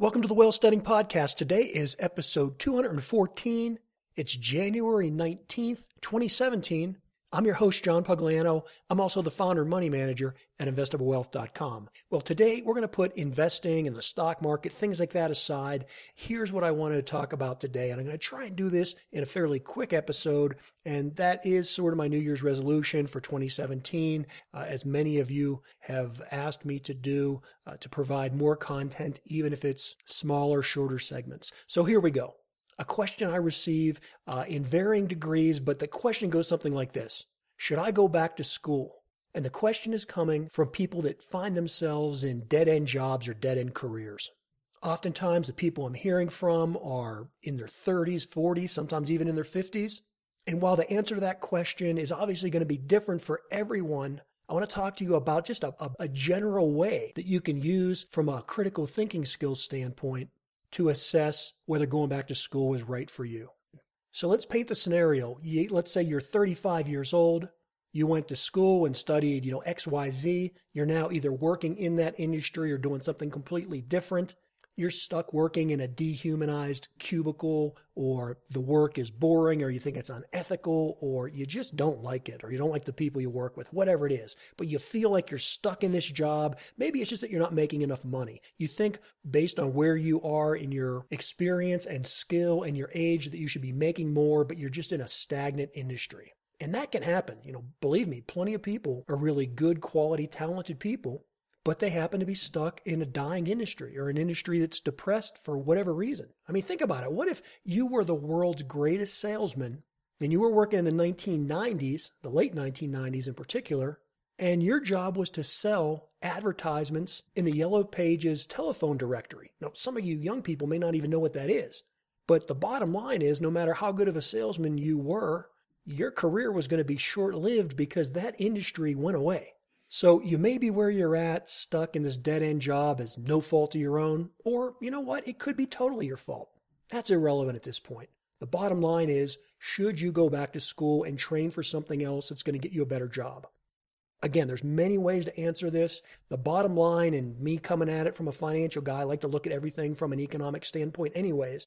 Welcome to the Wealthsteading Podcast. Today is episode 214. It's January 19th, 2017. I'm your host, John Pugliano. I'm also the founder and money manager at investablewealth.com. Well, today we're going to put investing in the stock market, things like that aside. Here's what I wanted to talk about today. And I'm going to try and do this in a fairly quick episode. And that is sort of my New Year's resolution for 2017. Uh, as many of you have asked me to do, uh, to provide more content, even if it's smaller, shorter segments. So here we go a question I receive uh, in varying degrees, but the question goes something like this Should I go back to school? And the question is coming from people that find themselves in dead end jobs or dead end careers. Oftentimes, the people I'm hearing from are in their 30s, 40s, sometimes even in their 50s. And while the answer to that question is obviously going to be different for everyone, I want to talk to you about just a, a, a general way that you can use from a critical thinking skills standpoint to assess whether going back to school is right for you. So let's paint the scenario. Let's say you're 35 years old. You went to school and studied, you know, XYZ. You're now either working in that industry or doing something completely different you're stuck working in a dehumanized cubicle or the work is boring or you think it's unethical or you just don't like it or you don't like the people you work with, whatever it is, but you feel like you're stuck in this job. Maybe it's just that you're not making enough money. You think based on where you are in your experience and skill and your age that you should be making more, but you're just in a stagnant industry. And that can happen. You know, believe me, plenty of people are really good, quality, talented people but they happen to be stuck in a dying industry or an industry that's depressed for whatever reason. I mean, think about it. What if you were the world's greatest salesman and you were working in the 1990s, the late 1990s in particular, and your job was to sell advertisements in the Yellow Pages telephone directory? Now, some of you young people may not even know what that is. But the bottom line is no matter how good of a salesman you were, your career was going to be short lived because that industry went away. So you may be where you're at, stuck in this dead end job as no fault of your own, or you know what? It could be totally your fault. That's irrelevant at this point. The bottom line is should you go back to school and train for something else that's going to get you a better job? Again, there's many ways to answer this. The bottom line, and me coming at it from a financial guy, I like to look at everything from an economic standpoint, anyways.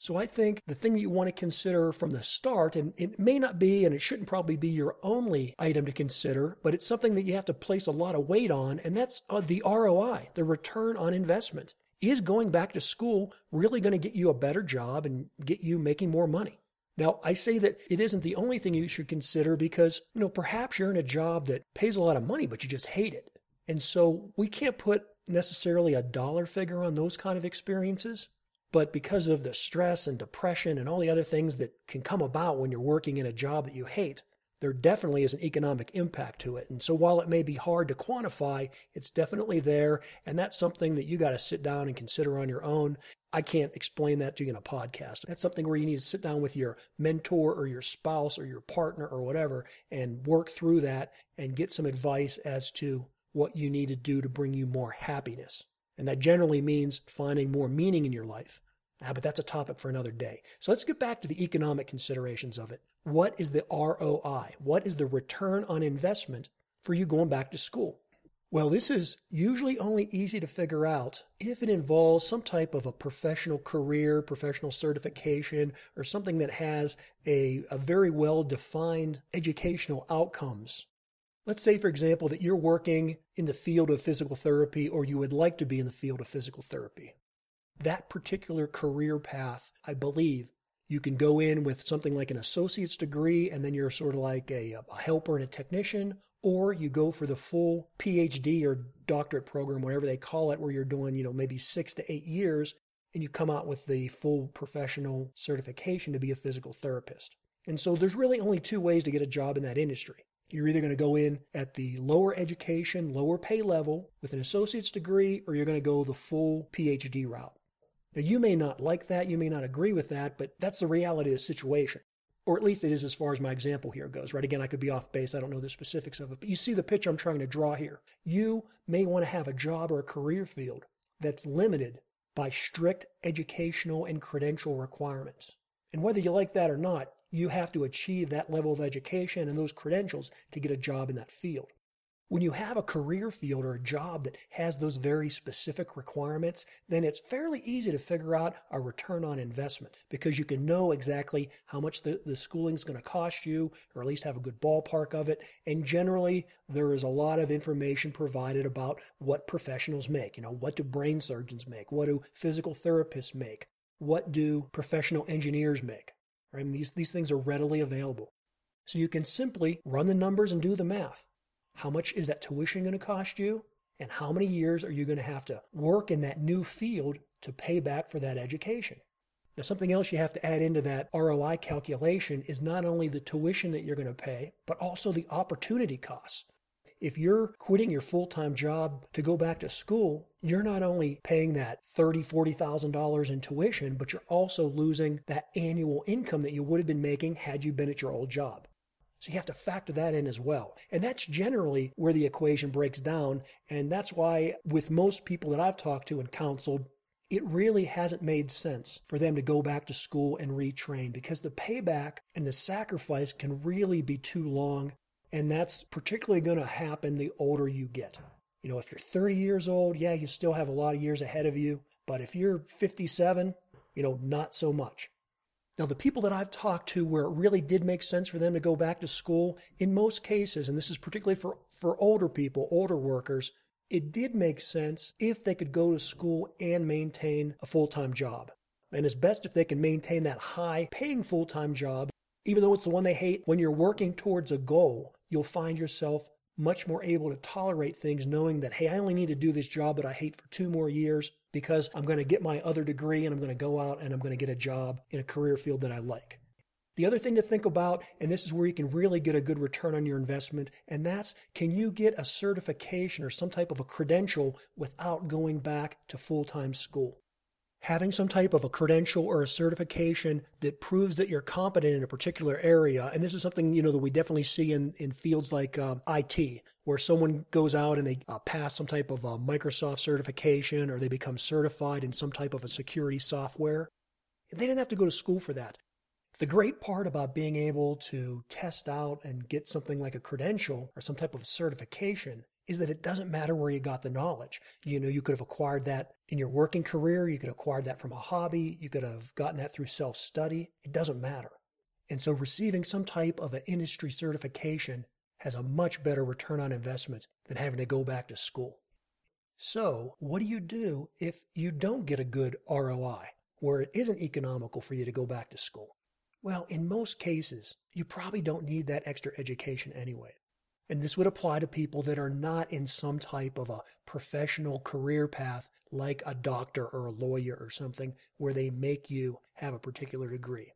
So I think the thing that you want to consider from the start, and it may not be, and it shouldn't probably be your only item to consider, but it's something that you have to place a lot of weight on, and that's uh, the ROI, the return on investment. Is going back to school really going to get you a better job and get you making more money? Now, I say that it isn't the only thing you should consider because, you know, perhaps you're in a job that pays a lot of money, but you just hate it. And so we can't put necessarily a dollar figure on those kind of experiences. But because of the stress and depression and all the other things that can come about when you're working in a job that you hate, there definitely is an economic impact to it. And so while it may be hard to quantify, it's definitely there. And that's something that you got to sit down and consider on your own. I can't explain that to you in a podcast. That's something where you need to sit down with your mentor or your spouse or your partner or whatever and work through that and get some advice as to what you need to do to bring you more happiness. And that generally means finding more meaning in your life. Ah, but that's a topic for another day. So let's get back to the economic considerations of it. What is the ROI? What is the return on investment for you going back to school? Well, this is usually only easy to figure out if it involves some type of a professional career, professional certification, or something that has a, a very well defined educational outcomes Let's say, for example, that you're working in the field of physical therapy or you would like to be in the field of physical therapy. That particular career path, I believe, you can go in with something like an associate's degree and then you're sort of like a, a helper and a technician, or you go for the full PhD or doctorate program, whatever they call it, where you're doing, you know, maybe six to eight years and you come out with the full professional certification to be a physical therapist. And so there's really only two ways to get a job in that industry. You're either going to go in at the lower education, lower pay level with an associate's degree, or you're going to go the full PhD route. Now, you may not like that, you may not agree with that, but that's the reality of the situation. Or at least it is as far as my example here goes, right? Again, I could be off base, I don't know the specifics of it, but you see the picture I'm trying to draw here. You may want to have a job or a career field that's limited by strict educational and credential requirements. And whether you like that or not, you have to achieve that level of education and those credentials to get a job in that field. When you have a career field or a job that has those very specific requirements, then it's fairly easy to figure out a return on investment because you can know exactly how much the, the schooling is going to cost you, or at least have a good ballpark of it. And generally, there is a lot of information provided about what professionals make. You know, what do brain surgeons make? What do physical therapists make? What do professional engineers make? Right? I mean, these, these things are readily available. So you can simply run the numbers and do the math. How much is that tuition going to cost you? And how many years are you going to have to work in that new field to pay back for that education? Now, something else you have to add into that ROI calculation is not only the tuition that you're going to pay, but also the opportunity costs. If you're quitting your full-time job to go back to school, you're not only paying that $30,000, $40,000 in tuition, but you're also losing that annual income that you would have been making had you been at your old job. So you have to factor that in as well. And that's generally where the equation breaks down. And that's why, with most people that I've talked to and counseled, it really hasn't made sense for them to go back to school and retrain because the payback and the sacrifice can really be too long. And that's particularly going to happen the older you get. You know, if you're 30 years old, yeah, you still have a lot of years ahead of you. But if you're 57, you know, not so much. Now, the people that I've talked to where it really did make sense for them to go back to school, in most cases, and this is particularly for, for older people, older workers, it did make sense if they could go to school and maintain a full time job. And it's best if they can maintain that high paying full time job, even though it's the one they hate. When you're working towards a goal, you'll find yourself much more able to tolerate things knowing that, hey, I only need to do this job that I hate for two more years because I'm going to get my other degree and I'm going to go out and I'm going to get a job in a career field that I like. The other thing to think about, and this is where you can really get a good return on your investment, and that's can you get a certification or some type of a credential without going back to full time school? Having some type of a credential or a certification that proves that you're competent in a particular area. And this is something, you know, that we definitely see in, in fields like um, IT, where someone goes out and they uh, pass some type of a Microsoft certification or they become certified in some type of a security software. They didn't have to go to school for that. The great part about being able to test out and get something like a credential or some type of certification is that it doesn't matter where you got the knowledge. You know, you could have acquired that in your working career, you could have acquired that from a hobby, you could have gotten that through self study. It doesn't matter. And so receiving some type of an industry certification has a much better return on investment than having to go back to school. So, what do you do if you don't get a good ROI, where it isn't economical for you to go back to school? Well, in most cases, you probably don't need that extra education anyway. And this would apply to people that are not in some type of a professional career path like a doctor or a lawyer or something where they make you have a particular degree.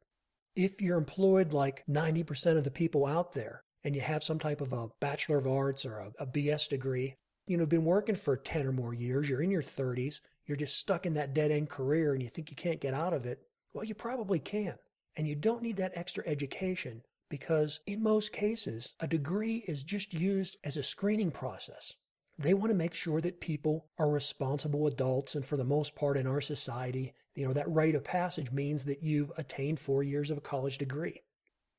If you're employed like 90% of the people out there and you have some type of a Bachelor of Arts or a, a BS degree, you know, been working for 10 or more years, you're in your 30s, you're just stuck in that dead end career and you think you can't get out of it, well, you probably can. And you don't need that extra education because in most cases, a degree is just used as a screening process. They want to make sure that people are responsible adults, and for the most part in our society, you know, that rite of passage means that you've attained four years of a college degree.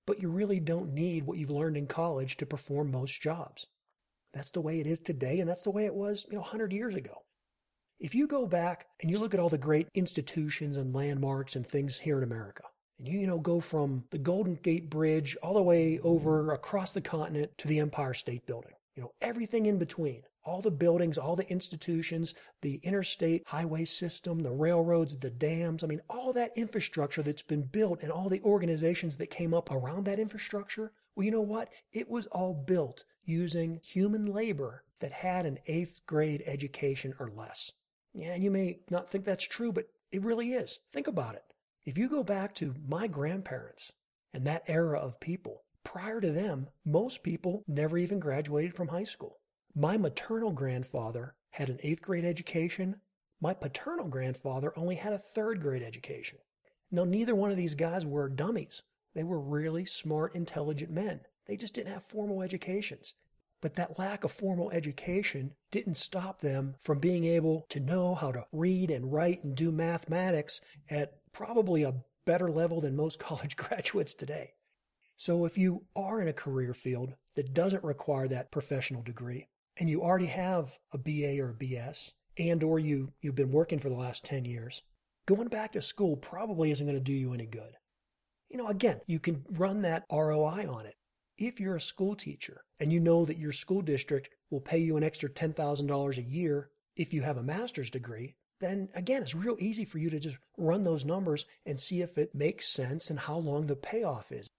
But you really don't need what you've learned in college to perform most jobs. That's the way it is today, and that's the way it was, you know, 100 years ago. If you go back and you look at all the great institutions and landmarks and things here in America, and you, you know, go from the Golden Gate Bridge all the way over across the continent to the Empire State Building. You know, everything in between. All the buildings, all the institutions, the interstate highway system, the railroads, the dams. I mean, all that infrastructure that's been built and all the organizations that came up around that infrastructure. Well, you know what? It was all built using human labor that had an eighth grade education or less. Yeah, and you may not think that's true, but it really is. Think about it. If you go back to my grandparents and that era of people, prior to them, most people never even graduated from high school. My maternal grandfather had an eighth grade education. My paternal grandfather only had a third grade education. Now, neither one of these guys were dummies. They were really smart, intelligent men. They just didn't have formal educations. But that lack of formal education didn't stop them from being able to know how to read and write and do mathematics at probably a better level than most college graduates today. So if you are in a career field that doesn't require that professional degree, and you already have a BA or a BS, and or you, you've been working for the last 10 years, going back to school probably isn't going to do you any good. You know, again, you can run that ROI on it. If you're a school teacher and you know that your school district will pay you an extra $10,000 a year if you have a master's degree, then again, it's real easy for you to just run those numbers and see if it makes sense and how long the payoff is.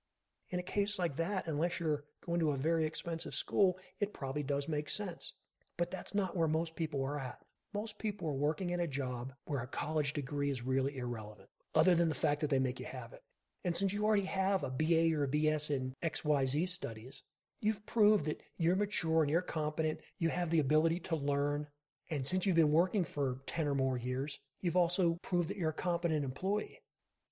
In a case like that, unless you're going to a very expensive school, it probably does make sense. But that's not where most people are at. Most people are working in a job where a college degree is really irrelevant, other than the fact that they make you have it. And since you already have a BA or a BS in XYZ studies, you've proved that you're mature and you're competent, you have the ability to learn. And since you've been working for 10 or more years, you've also proved that you're a competent employee.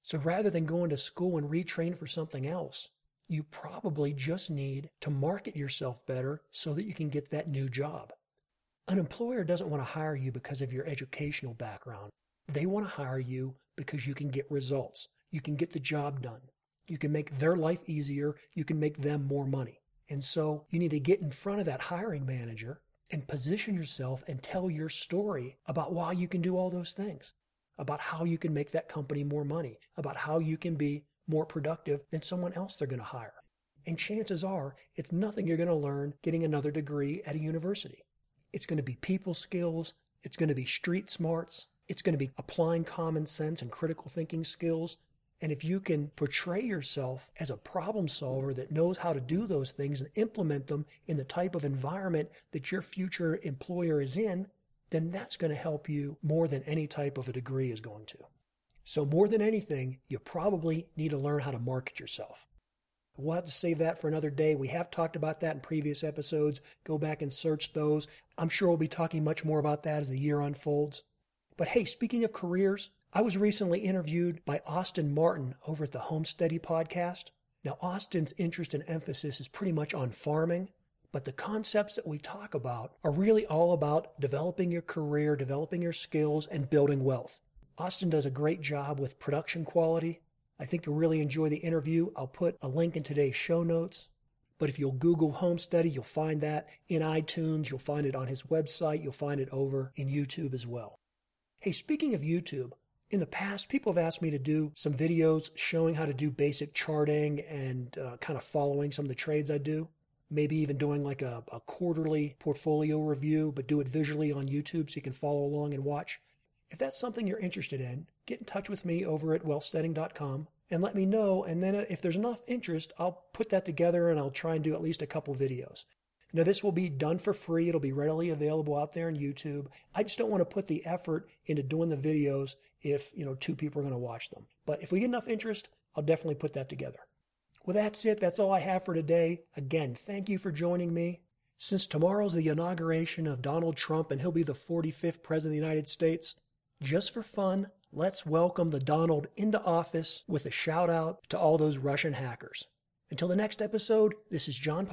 So rather than going to school and retrain for something else, you probably just need to market yourself better so that you can get that new job. An employer doesn't want to hire you because of your educational background. They want to hire you because you can get results. You can get the job done. You can make their life easier. You can make them more money. And so you need to get in front of that hiring manager and position yourself and tell your story about why you can do all those things, about how you can make that company more money, about how you can be more productive than someone else they're going to hire. And chances are it's nothing you're going to learn getting another degree at a university. It's going to be people skills. It's going to be street smarts. It's going to be applying common sense and critical thinking skills and if you can portray yourself as a problem solver that knows how to do those things and implement them in the type of environment that your future employer is in, then that's going to help you more than any type of a degree is going to. So, more than anything, you probably need to learn how to market yourself. We'll have to save that for another day. We have talked about that in previous episodes. Go back and search those. I'm sure we'll be talking much more about that as the year unfolds. But hey, speaking of careers, I was recently interviewed by Austin Martin over at the Homesteady podcast. Now, Austin's interest and emphasis is pretty much on farming, but the concepts that we talk about are really all about developing your career, developing your skills, and building wealth. Austin does a great job with production quality. I think you'll really enjoy the interview. I'll put a link in today's show notes. But if you'll Google Homesteady, you'll find that in iTunes. You'll find it on his website. You'll find it over in YouTube as well. Hey, speaking of YouTube, in the past, people have asked me to do some videos showing how to do basic charting and uh, kind of following some of the trades I do. Maybe even doing like a, a quarterly portfolio review, but do it visually on YouTube so you can follow along and watch. If that's something you're interested in, get in touch with me over at wealthsteading.com and let me know. And then if there's enough interest, I'll put that together and I'll try and do at least a couple videos. Now, this will be done for free. It'll be readily available out there on YouTube. I just don't want to put the effort into doing the videos if, you know, two people are going to watch them. But if we get enough interest, I'll definitely put that together. Well, that's it. That's all I have for today. Again, thank you for joining me. Since tomorrow's the inauguration of Donald Trump and he'll be the 45th President of the United States, just for fun, let's welcome the Donald into office with a shout out to all those Russian hackers. Until the next episode, this is John Pug.